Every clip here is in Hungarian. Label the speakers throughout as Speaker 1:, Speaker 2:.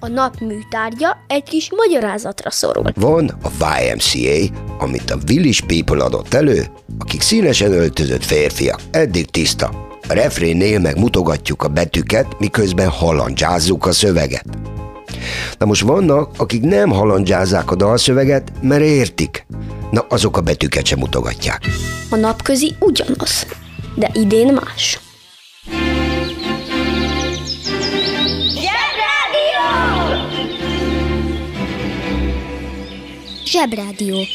Speaker 1: A nap műtárgya egy kis magyarázatra szorul.
Speaker 2: Van a YMCA, amit a Village People adott elő, akik színesen öltözött férfiak, eddig tiszta. A refrénnél meg mutogatjuk a betűket, miközben halandzsázzuk a szöveget. Na most vannak, akik nem halandzsázzák a dalszöveget, mert értik. Na, azok a betűket sem mutogatják.
Speaker 1: A napközi ugyanaz, de idén más. Zsebrádió.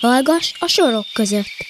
Speaker 1: Hallgass a sorok között.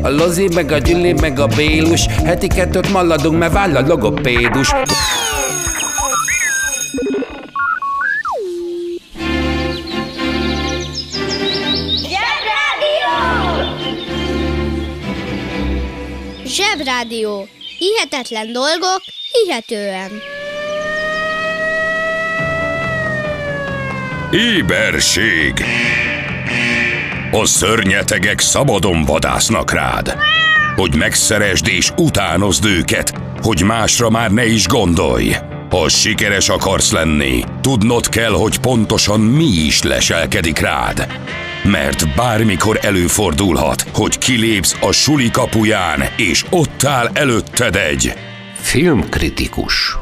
Speaker 3: a Lozi, meg a Gyüli, meg a Bélus Heti kettőt maladunk, mert váll a logopédus
Speaker 1: Zsebrádió. Hihetetlen dolgok, hihetően.
Speaker 3: Éberség A szörnyetegek szabadon vadásznak rád. Hogy megszeresd és utánozd őket Hogy másra már ne is gondolj. Ha sikeres akarsz lenni Tudnod kell, hogy pontosan mi is leselkedik rád. Mert bármikor előfordulhat, hogy kilépsz a suli kapuján, és ott áll előtted egy
Speaker 4: filmkritikus,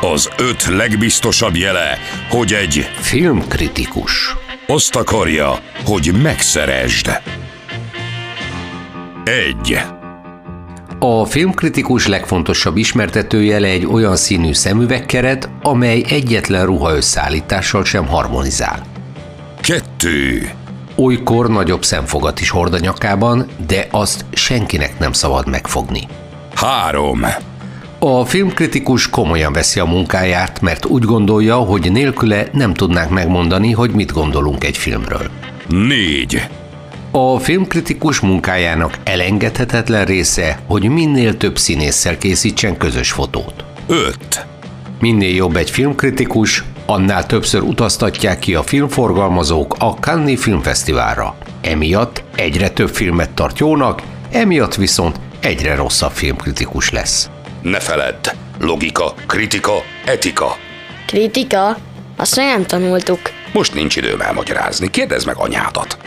Speaker 3: az öt legbiztosabb jele, hogy egy
Speaker 4: filmkritikus,
Speaker 3: azt akarja, hogy megszeresd. Egy.
Speaker 4: A filmkritikus legfontosabb ismertetőjele egy olyan színű szemüvegkeret, amely egyetlen ruha összeállítással sem harmonizál.
Speaker 3: Kettő.
Speaker 4: Olykor nagyobb szemfogat is hord a nyakában, de azt senkinek nem szabad megfogni.
Speaker 3: Három.
Speaker 4: A filmkritikus komolyan veszi a munkáját, mert úgy gondolja, hogy nélküle nem tudnánk megmondani, hogy mit gondolunk egy filmről.
Speaker 3: Négy.
Speaker 4: A filmkritikus munkájának elengedhetetlen része, hogy minél több színésszel készítsen közös fotót.
Speaker 3: Öt.
Speaker 4: Minél jobb egy filmkritikus, annál többször utaztatják ki a filmforgalmazók a Cannes Filmfesztiválra. Emiatt egyre több filmet tart jónak, emiatt viszont egyre rosszabb filmkritikus lesz.
Speaker 3: Ne feledd. Logika, kritika, etika.
Speaker 1: Kritika? Azt még nem tanultuk.
Speaker 3: Most nincs időm elmagyarázni. Kérdezd meg anyádat.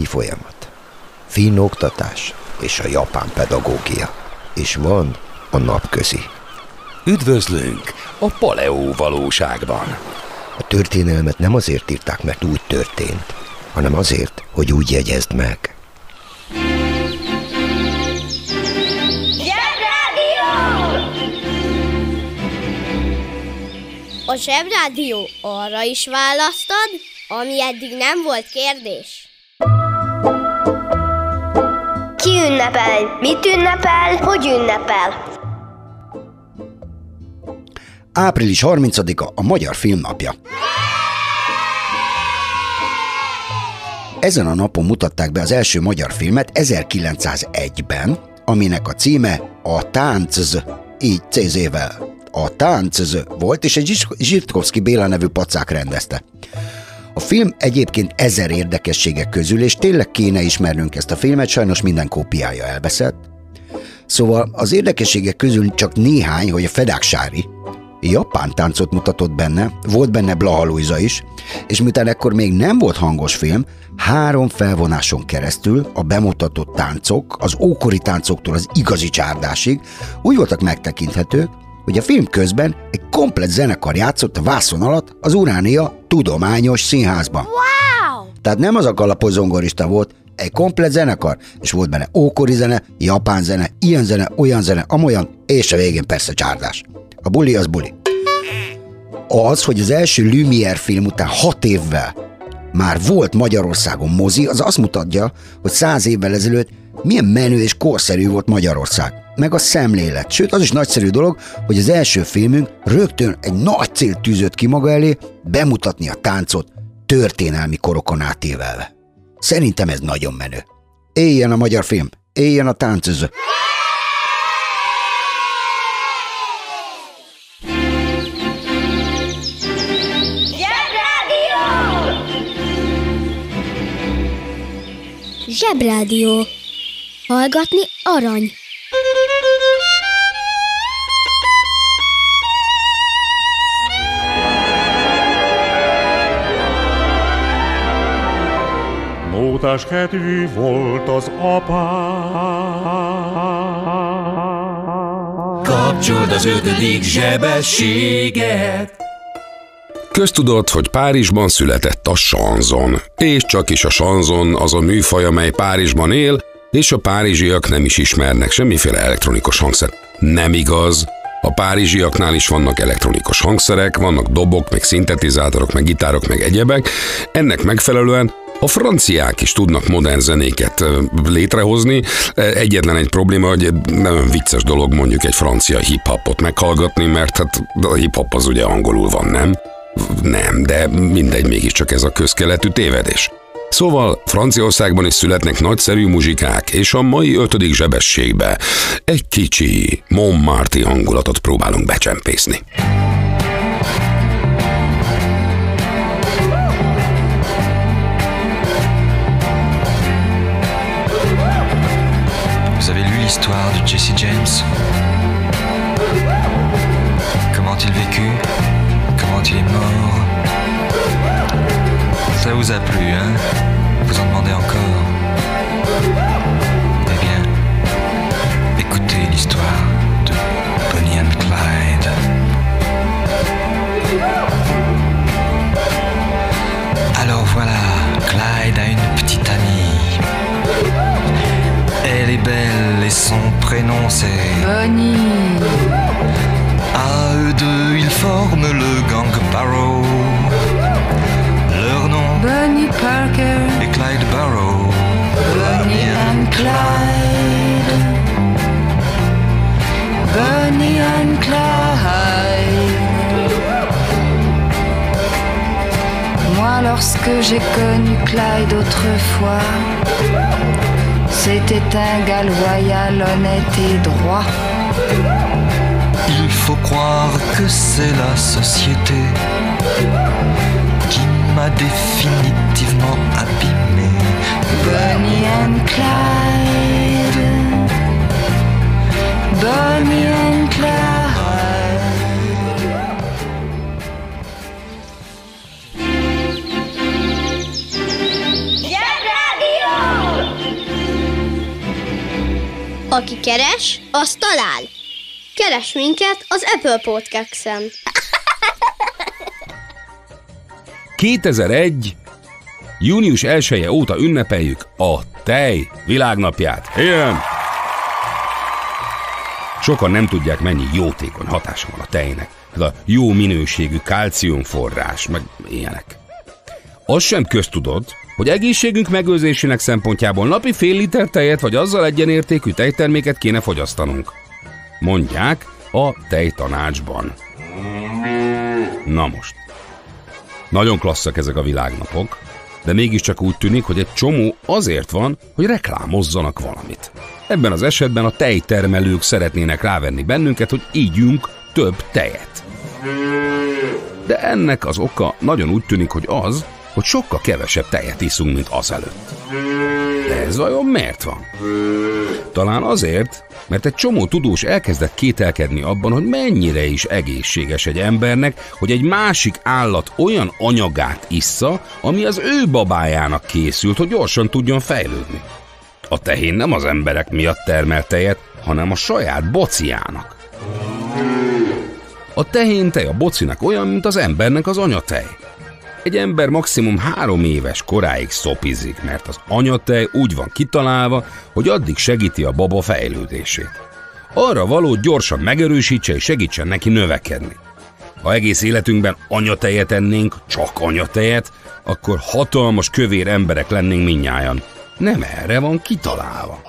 Speaker 5: Bolonyai folyamat, finn oktatás és a japán pedagógia, és van a napközi.
Speaker 3: Üdvözlünk a Paleó valóságban.
Speaker 5: A történelmet nem azért írták, mert úgy történt, hanem azért, hogy úgy jegyezd meg.
Speaker 1: A Zsebrádió arra is választad, ami eddig nem volt kérdés. Ünnepel? Mit ünnepel? Hogy ünnepel?
Speaker 5: Április 30-a a Magyar Filmnapja. Ezen a napon mutatták be az első magyar filmet 1901-ben, aminek a címe a Tánc, így CZ-vel. A Tánc volt, és egy Zsirtkovszki Béla nevű pacák rendezte. A film egyébként ezer érdekességek közül, és tényleg kéne ismernünk ezt a filmet, sajnos minden kópiája elveszett. Szóval az érdekességek közül csak néhány, hogy a Fedák Sári, japán táncot mutatott benne, volt benne Blaha Luisa is, és miután ekkor még nem volt hangos film, három felvonáson keresztül a bemutatott táncok, az ókori táncoktól az igazi csárdásig úgy voltak megtekinthetők, hogy a film közben egy komplet zenekar játszott a vászon alatt az Uránia Tudományos Színházban.
Speaker 1: Wow!
Speaker 5: Tehát nem az a kalapos zongorista volt, egy komplet zenekar, és volt benne ókori zene, japán zene, ilyen zene, olyan zene, amolyan, és a végén persze csárdás. A buli az buli. Az, hogy az első Lumière film után hat évvel már volt Magyarországon mozi, az azt mutatja, hogy száz évvel ezelőtt milyen menő és korszerű volt Magyarország, meg a szemlélet. Sőt, az is nagyszerű dolog, hogy az első filmünk rögtön egy nagy célt tűzött ki maga elé, bemutatni a táncot történelmi korokon átévelve. Szerintem ez nagyon menő. Éljen a magyar film, éljen a táncozó.
Speaker 1: Zsebrádió. Hallgatni arany.
Speaker 6: Mótás kedvű volt az apá.
Speaker 3: Kapcsold az ötödik zsebességet. Köztudott, hogy Párizsban született a sanzon, és csak is a sanzon az a műfaj, amely Párizsban él, és a párizsiak nem is ismernek semmiféle elektronikus hangszert. Nem igaz, a párizsiaknál is vannak elektronikus hangszerek, vannak dobok, meg szintetizátorok, meg gitárok, meg egyebek. Ennek megfelelően a franciák is tudnak modern zenéket létrehozni. Egyetlen egy probléma, hogy nem vicces dolog mondjuk egy francia hip-hopot meghallgatni, mert hát a hip-hop az ugye angolul van, nem? Nem, de mindegy, mégiscsak ez a közkeletű tévedés. Szóval Franciaországban is születnek nagyszerű muzsikák, és a mai ötödik zsebességbe egy kicsi Montmartre hangulatot próbálunk becsempészni.
Speaker 7: L'histoire de Jesse James. Comment il vécut Comment il est mort. Ça vous a plu, hein? Vous en demandez encore?
Speaker 8: C'était un gars loyal, honnête et droit.
Speaker 7: Il faut croire que c'est la société qui m'a définitivement
Speaker 1: Keres minket az Apple Podcast-en.
Speaker 3: 2001. június 1 -e óta ünnepeljük a tej világnapját. Igen! Sokan nem tudják, mennyi jótékony hatása van a tejnek. Ez a jó minőségű kálciumforrás, meg ilyenek. Az sem köztudott, hogy egészségünk megőrzésének szempontjából napi fél liter tejet vagy azzal egyenértékű tejterméket kéne fogyasztanunk. Mondják a tejtanácsban. Na most. Nagyon klasszak ezek a világnapok, de mégiscsak úgy tűnik, hogy egy csomó azért van, hogy reklámozzanak valamit. Ebben az esetben a tejtermelők szeretnének rávenni bennünket, hogy ígyünk több tejet. De ennek az oka nagyon úgy tűnik, hogy az, hogy sokkal kevesebb tejet iszunk, mint azelőtt. De ez vajon miért van? Talán azért, mert egy csomó tudós elkezdett kételkedni abban, hogy mennyire is egészséges egy embernek, hogy egy másik állat olyan anyagát issza, ami az ő babájának készült, hogy gyorsan tudjon fejlődni. A tehén nem az emberek miatt termel tejet, hanem a saját bociának. A tehén tej a bocinak olyan, mint az embernek az anyatej. Egy ember maximum három éves koráig szopizik, mert az anyatej úgy van kitalálva, hogy addig segíti a baba fejlődését. Arra való gyorsan megerősítse és segítsen neki növekedni. Ha egész életünkben anyatejet ennénk, csak anyatejet, akkor hatalmas kövér emberek lennénk minnyájan. Nem erre van kitalálva.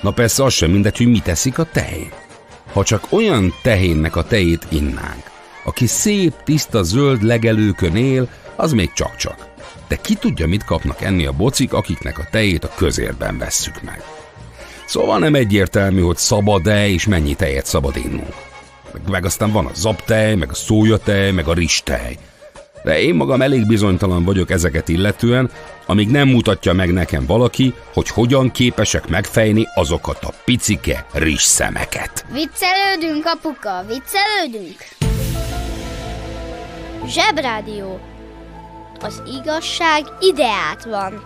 Speaker 3: Na persze az sem mindegy, hogy mit teszik a tehén. Ha csak olyan tehénnek a tejét innánk, aki szép, tiszta, zöld legelőkön él, az még csak-csak. De ki tudja, mit kapnak enni a bocik, akiknek a tejét a közérben vesszük meg. Szóval nem egyértelmű, hogy szabad-e és mennyi tejet szabad innunk. Meg, meg aztán van a zabtej, meg a szójatej, meg a ristej. De én magam elég bizonytalan vagyok ezeket illetően, amíg nem mutatja meg nekem valaki, hogy hogyan képesek megfejni azokat a picike rizs szemeket.
Speaker 1: Viccelődünk, apuka, viccelődünk! Zsebrádió. Az igazság ideát van.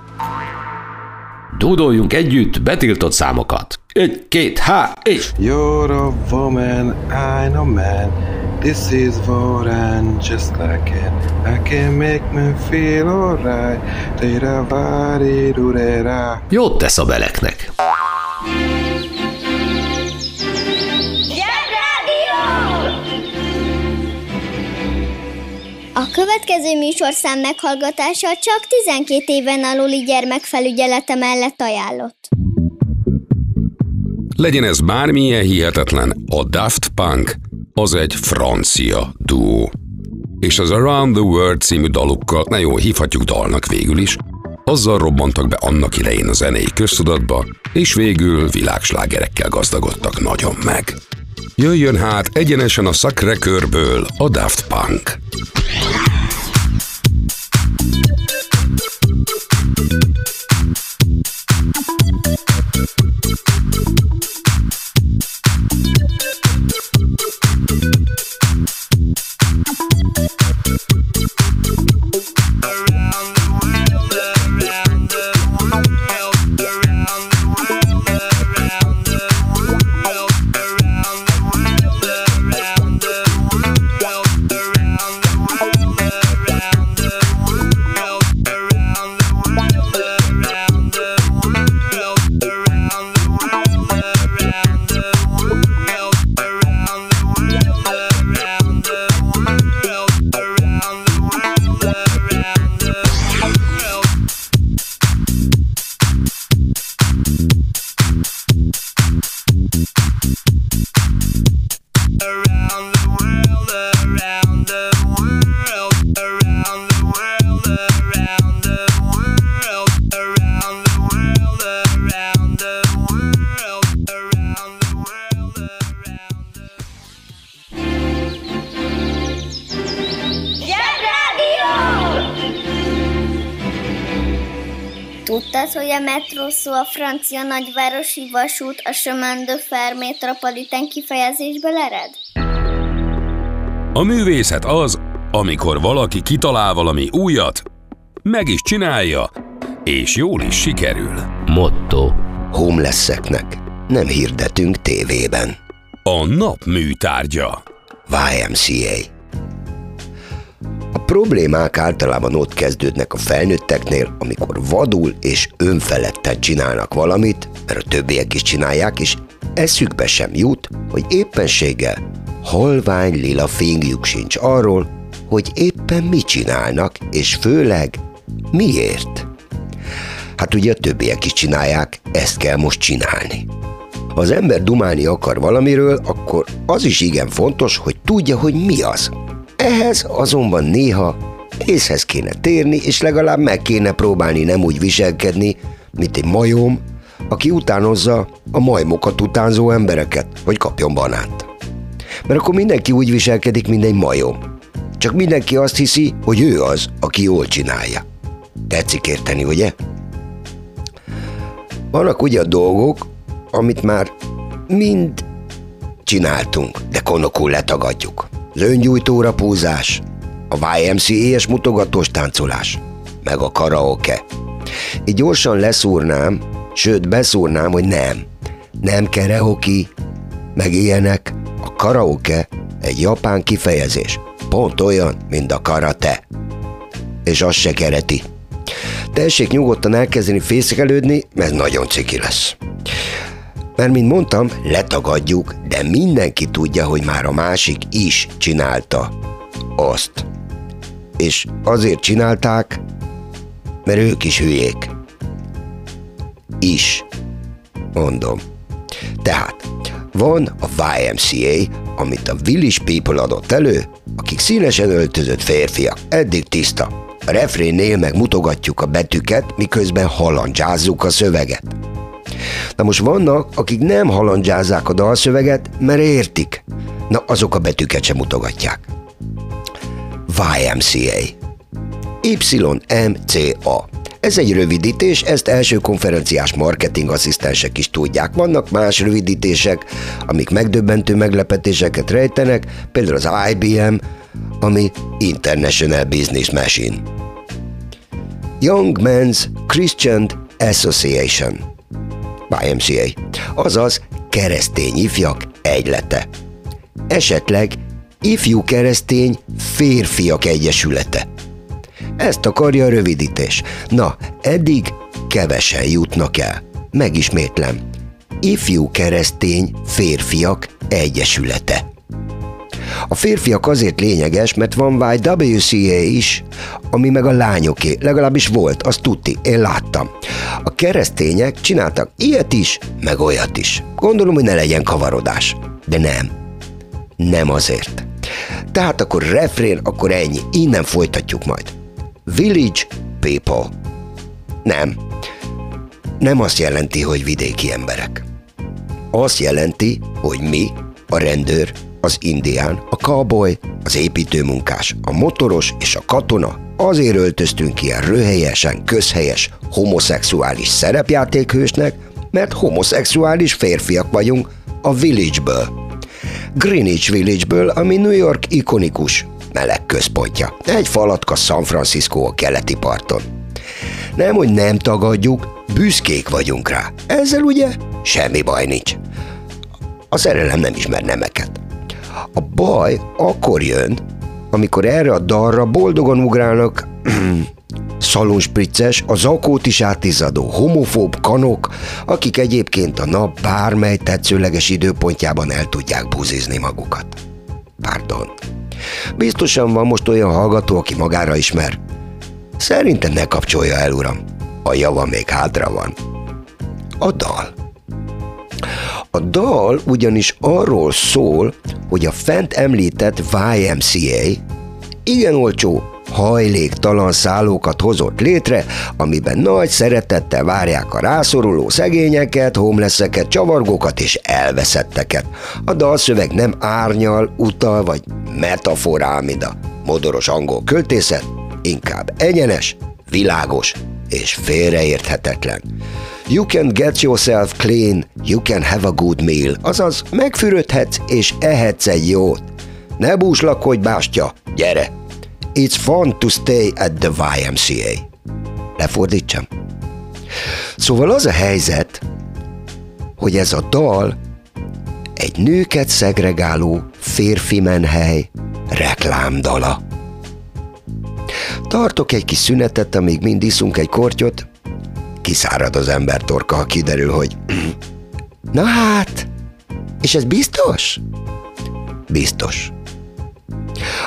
Speaker 4: Dúdoljunk együtt betiltott számokat. Egy, két, há, és...
Speaker 9: You're a woman, I'm a man. This is what I'm just like it. I can make me feel alright. Vari durera.
Speaker 4: Jót tesz a beleknek.
Speaker 10: A következő műsorszám meghallgatása csak 12 éven aluli gyermekfelügyelete mellett ajánlott.
Speaker 3: Legyen ez bármilyen hihetetlen, a Daft Punk az egy francia duó. És az Around the World című dalukkal, na jó, hívhatjuk dalnak végül is, azzal robbantak be annak idején a zenei köztudatba, és végül világslágerekkel gazdagodtak nagyon meg. Jöjjön hát egyenesen a Sacré-Cœurből a Daft Punk.
Speaker 10: Tudtad, hogy a metró szó a francia nagyvárosi vasút a chemin de fer metropolitán kifejezésből ered?
Speaker 3: A művészet az, amikor valaki kitalál valami újat, meg is csinálja, És jól is sikerül.
Speaker 2: Motto. Homelesseknek nem hirdetünk tévében.
Speaker 3: A nap műtárgya.
Speaker 2: YMCA. A problémák általában ott kezdődnek a felnőtteknél, amikor vadul és önfeledten csinálnak valamit, mert a többiek is csinálják, és eszükbe sem jut, hogy éppenséggel halvány lila fényük sincs arról, hogy éppen mit csinálnak, és főleg miért. Hát ugye a többiek is csinálják, ezt kell most csinálni. Ha az ember dumálni akar valamiről, akkor az is igen fontos, hogy tudja, hogy mi az. Ehhez azonban néha észhez kéne térni, és legalább meg kéne próbálni nem úgy viselkedni, mint egy majom, aki utánozza a majmokat utánzó embereket, hogy kapjon banát. Mert akkor mindenki úgy viselkedik, mint egy majom. Csak mindenki azt hiszi, hogy ő az, aki jól csinálja. Tetszik érteni, ugye? Vannak ugye a dolgok, amit már mind csináltunk, de konokul letagadjuk. Az öngyújtóra púzás, a YMCA-es mutogatós táncolás, meg a karaoke. Így gyorsan leszúrnám, sőt beszúrnám, hogy nem. Nem karaoke, meg ilyenek. Karaoke egy japán kifejezés. Pont olyan, mint a karate. És az se kereti. Tessék nyugodtan elkezdeni fészkelődni, mert nagyon ciki lesz. Mert, mint mondtam, letagadjuk, de mindenki tudja, hogy már a másik is csinálta azt. És azért csinálták, mert ők is hülyék. Is. Mondom. Tehát, van a YMCA, amit a Village People adott elő, akik színesen öltözött férfiak, eddig tiszta. A refrénnél meg mutogatjuk a betűket, miközben halandzsázzuk a szöveget. Na most vannak, akik nem halandzsázzák a dalszöveget, mert értik. Na azok a betűket sem mutogatják. YMCA YMCA ez egy rövidítés, ezt első konferenciás marketing asszisztensek is tudják. Vannak más rövidítések, amik megdöbbentő meglepetéseket rejtenek, például az IBM, ami International Business Machine. Young Men's Christian Association YMCA, azaz keresztény ifjak egylete. Esetleg ifjú keresztény férfiak egyesülete. Ezt akarja a rövidítés. Na, eddig kevesen jutnak el. Megismétlem. Ifjú keresztény férfiak egyesülete. A férfiak azért lényeges, mert van YWCA is, ami meg a lányoké, legalábbis volt, azt tudti, én láttam. A keresztények csináltak ilyet is, meg olyat is. Gondolom, hogy ne legyen kavarodás. De nem. Nem azért. Tehát akkor refrén, akkor ennyi. Innen folytatjuk majd. Village people. Nem. Nem azt jelenti, hogy vidéki emberek. Azt jelenti, hogy mi, a rendőr, az indián, a cowboy, az építőmunkás, a motoros és a katona azért öltöztünk ilyen röhelyesen, közhelyes, homoszexuális szerepjátékhősnek, mert homoszexuális férfiak vagyunk a Village-ből. Greenwich Village-ből, ami New York ikonikus meleg központja. Egy falatka San Francisco a keleti parton. Nem, hogy nem tagadjuk, büszkék vagyunk rá. Ezzel ugye semmi baj nincs. A szerelem nem ismer nemeket. A baj akkor jön, amikor erre a dalra boldogan ugrálnak szalonspricces, a zakót is átizadó homofób kanok, akik egyébként a nap bármely tetszőleges időpontjában el tudják buzizni magukat. Pardon. Biztosan van most olyan hallgató, aki magára ismer. Szerintem ne kapcsolja el, uram. A java még hátra van. A dal. A dal ugyanis arról szól, hogy a fent említett YMCA igen olcsó, hajléktalan szállókat hozott létre, amiben nagy szeretettel várják a rászoruló szegényeket, homelesseket, csavargókat és elveszetteket. A dalszöveg nem árnyal, utal vagy metaforál, mint a modoros angol költészet, inkább egyenes, világos és félreérthetetlen. You can get yourself clean, you can have a good meal, azaz megfürödhetsz és ehetsz egy jót. Ne búslakodj, bástya, gyere! It's fun to stay at the YMCA. Lefordítsam? Szóval az a helyzet, hogy ez a dal egy nőket szegregáló férfi menhely reklámdala. Tartok egy kis szünetet, amíg mind iszunk egy kortyot, kiszárad az ember torka, ha kiderül, hogy na hát, és ez biztos? Biztos.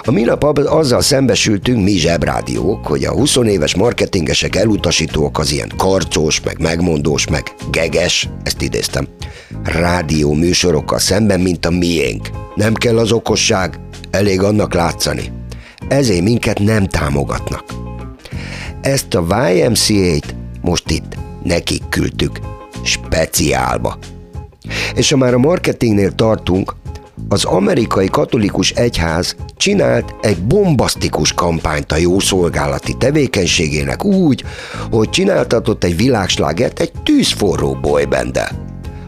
Speaker 2: A minap azzal szembesültünk mi zsebrádiók, hogy a 20 éves marketingesek elutasítóak az ilyen karcos, meg megmondós, meg geges, ezt idéztem, rádió műsorokkal szemben, mint a miénk. Nem kell az okosság, elég annak látszani. Ezért minket nem támogatnak. Ezt a YMCA-t most itt nekik küldtük, speciálba. És ha már a marketingnél tartunk, az amerikai katolikus egyház csinált egy bombasztikus kampányt a jó szolgálati tevékenységének úgy, hogy csináltatott egy világslágert egy tűzforró bolybendel.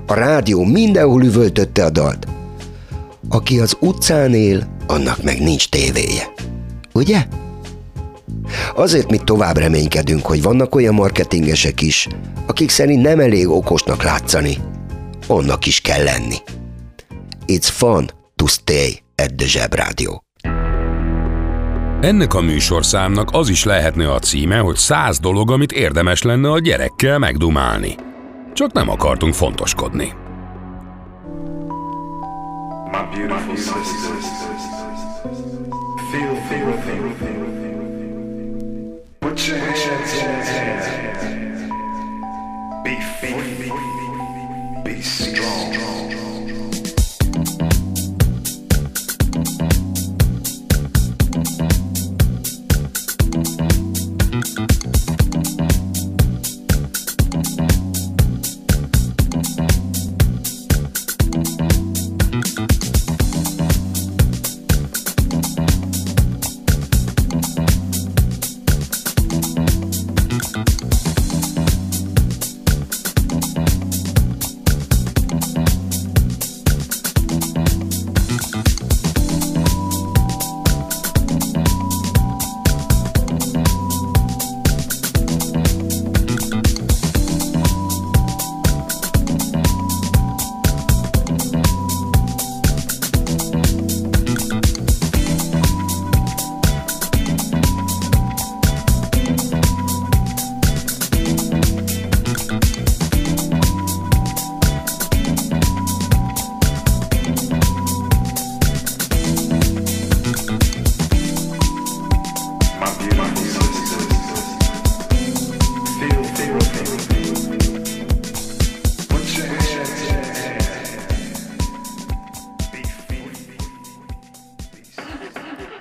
Speaker 2: A rádió mindenhol üvöltötte a dalt. Aki az utcán él, annak meg nincs tévéje. Ugye? Azért mi tovább reménykedünk, hogy vannak olyan marketingesek is, akik szerint nem elég okosnak látszani. Annak is kell lenni. It's fun to stay at the Zsebrádió.
Speaker 3: Ennek a műsorszámnak az is lehetne a címe, hogy száz dolog, amit érdemes lenne a gyerekkel megdumálni. Csak nem akartunk fontoskodni.
Speaker 11: My beautiful sisters, feel, feel, feel, feel. Put your hands in the air. Be free, be strong.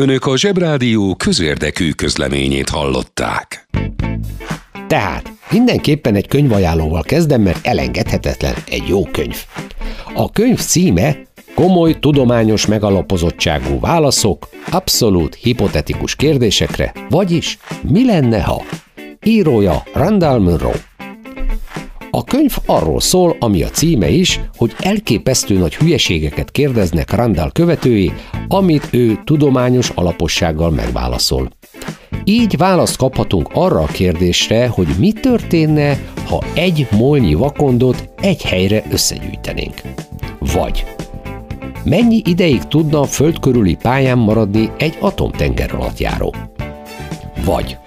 Speaker 3: Önök a Zsebrádió közérdekű közleményét hallották.
Speaker 4: Tehát mindenképpen egy könyvajánlóval kezdem, mert elengedhetetlen egy jó könyv. A könyv címe Komoly tudományos megalapozottságú válaszok abszolút hipotetikus kérdésekre, vagyis mi lenne ha? Írója Randall Munro. A könyv arról szól, ami a címe is, hogy elképesztő nagy hülyeségeket kérdeznek Randall követői, amit ő tudományos alapossággal megválaszol. Így választ kaphatunk arra a kérdésre, hogy mi történne, ha egy molnyi vakondot egy helyre összegyűjtenénk. Vagy mennyi ideig tudna a föld körüli pályán maradni egy atomtenger alattjáró? Vagy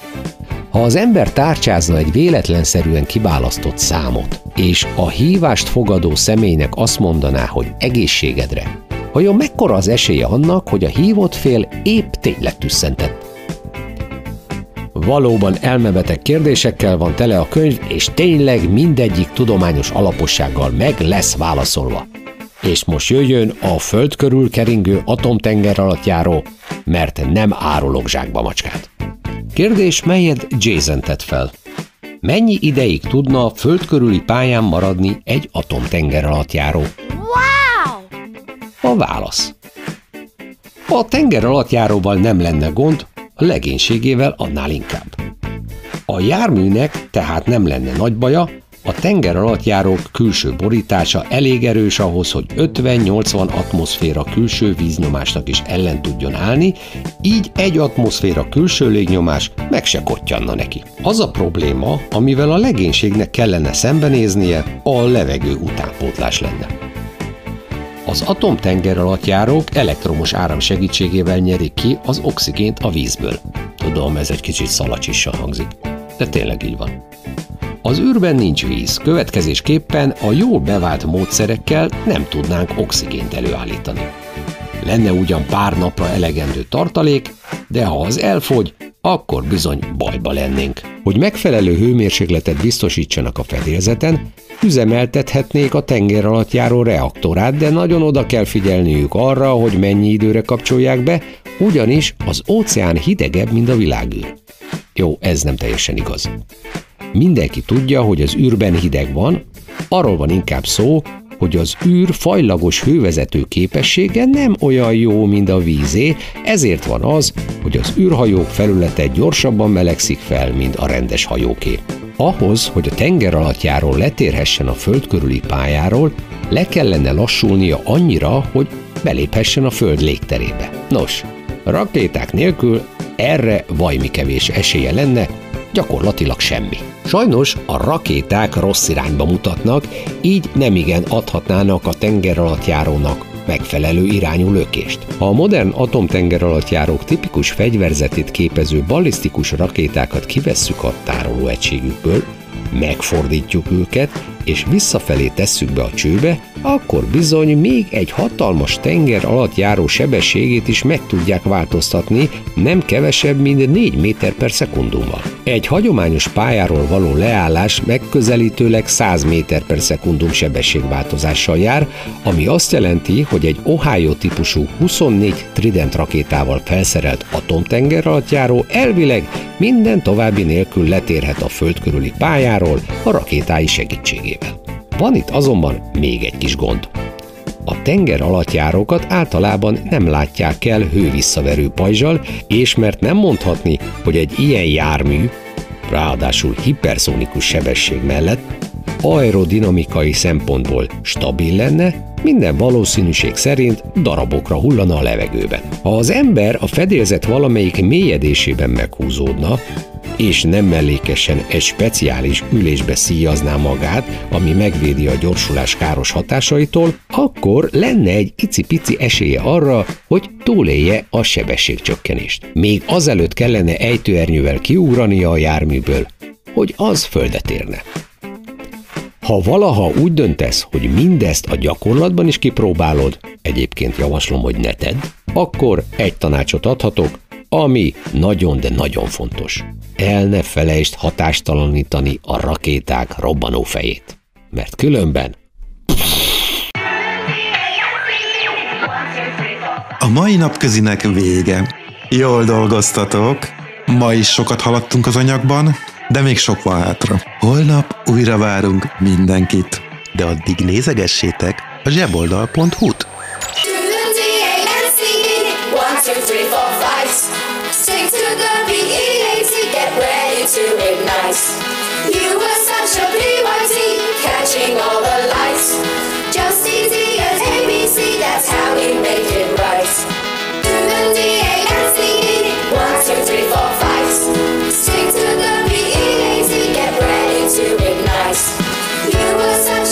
Speaker 4: ha az ember tárcsázna egy véletlenszerűen kiválasztott számot, és a hívást fogadó személynek azt mondaná, hogy egészségedre, vajon mekkora az esélye annak, hogy a hívott fél épp tényleg tüsszentett? Valóban elmebeteg kérdésekkel van tele a könyv, és tényleg mindegyik tudományos alapossággal meg lesz válaszolva. És most jöjjön a föld körül keringő atomtenger alatt járó, mert nem árulok zsákba macskát. Kérdés, melyet Jason tett fel. Mennyi ideig tudna a föld körüli pályán maradni egy atomtenger alattjáró?
Speaker 1: Wow!
Speaker 4: A válasz. A tenger alattjáróval nem lenne gond, a legénységével annál inkább. A járműnek tehát nem lenne nagy baja, a tenger alattjárók külső borítása elég erős ahhoz, hogy 50-80 atmoszféra külső víznyomásnak is ellen tudjon állni, így egy atmoszféra külső légnyomás meg se kottyanna neki. Az a probléma, amivel a legénységnek kellene szembenéznie, a levegő utánpótlás lenne. Az atomtenger alattjárók elektromos áram segítségével nyerik ki az oxigént a vízből. Tudom, ez egy kicsit szalacsissal hangzik, de tényleg így van. Az űrben nincs víz, következésképpen a jól bevált módszerekkel nem tudnánk oxigént előállítani. Lenne ugyan pár napra elegendő tartalék, de ha az elfogy, akkor bizony bajba lennénk. Hogy megfelelő hőmérsékletet biztosítsanak a fedélzeten, üzemeltethetnék a tenger alatt járó reaktorát, de nagyon oda kell figyelniük arra, hogy mennyi időre kapcsolják be, ugyanis az óceán hidegebb, mint a világűr. Jó, ez nem teljesen igaz. Mindenki tudja, hogy az űrben hideg van, arról van inkább szó, hogy az űr fajlagos hővezető képessége nem olyan jó, mint a vízé, ezért van az, hogy az űrhajók felülete gyorsabban melegszik fel, mint a rendes hajóké. Ahhoz, hogy a tenger alattjáról letérhessen a föld körüli pályáról, le kellene lassulnia annyira, hogy beléphessen a föld légterébe. Nos, rakéták nélkül erre vajmi kevés esélye lenne, gyakorlatilag semmi. Sajnos a rakéták rossz irányba mutatnak, így nemigen adhatnának a tenger alattjárónak megfelelő irányú lökést. A modern atomtenger alattjárók tipikus fegyverzetét képező ballisztikus rakétákat kivesszük a tároló egységükből, megfordítjuk őket, és visszafelé tesszük be a csőbe, akkor bizony még egy hatalmas tenger alatt járó sebességét is meg tudják változtatni, nem kevesebb, mint 4 méter per szekundummal. Egy hagyományos pályáról való leállás megközelítőleg 100 méter per szekundum sebességváltozással jár, ami azt jelenti, hogy egy Ohio típusú 24 Trident rakétával felszerelt atomtenger alatt járó elvileg minden további nélkül letérhet a föld körüli pályáról a rakétái segítségével. Van itt azonban még egy kis gond. A tenger alattjárókat általában nem látják el hővisszaverő pajzsal, és mert nem mondhatni, hogy egy ilyen jármű, ráadásul hiperszonikus sebesség mellett aerodinamikai szempontból stabil lenne, minden valószínűség szerint darabokra hullana a levegőben. Ha az ember a fedélzet valamelyik mélyedésében meghúzódna, és nem mellékesen egy speciális ülésbe szíjazná magát, ami megvédi a gyorsulás káros hatásaitól, akkor lenne egy icipici esélye arra, hogy túlélje a sebességcsökkenést. Még azelőtt kellene ejtőernyővel kiugrania a járműből, hogy az földet érne. Ha valaha úgy döntesz, hogy mindezt a gyakorlatban is kipróbálod, egyébként javaslom, hogy ne tedd, akkor egy tanácsot adhatok, ami nagyon, de nagyon fontos. El ne felejtsd hatástalanítani a rakéták robbanó fejét. Mert különben
Speaker 12: A mai napközinek vége. Jól dolgoztatok. Ma is sokat haladtunk az anyagban, de még sok van hátra. Holnap újra várunk mindenkit. De addig nézegessétek a zseboldal.hu-t. nice.
Speaker 13: You were such a BYT, catching all the lights. Just easy as ABC, that's how we make it right. Do the D
Speaker 1: A S E E,
Speaker 13: one, two, three, four, five.
Speaker 1: Stick to the B
Speaker 13: E A T, get ready to ignite. You were such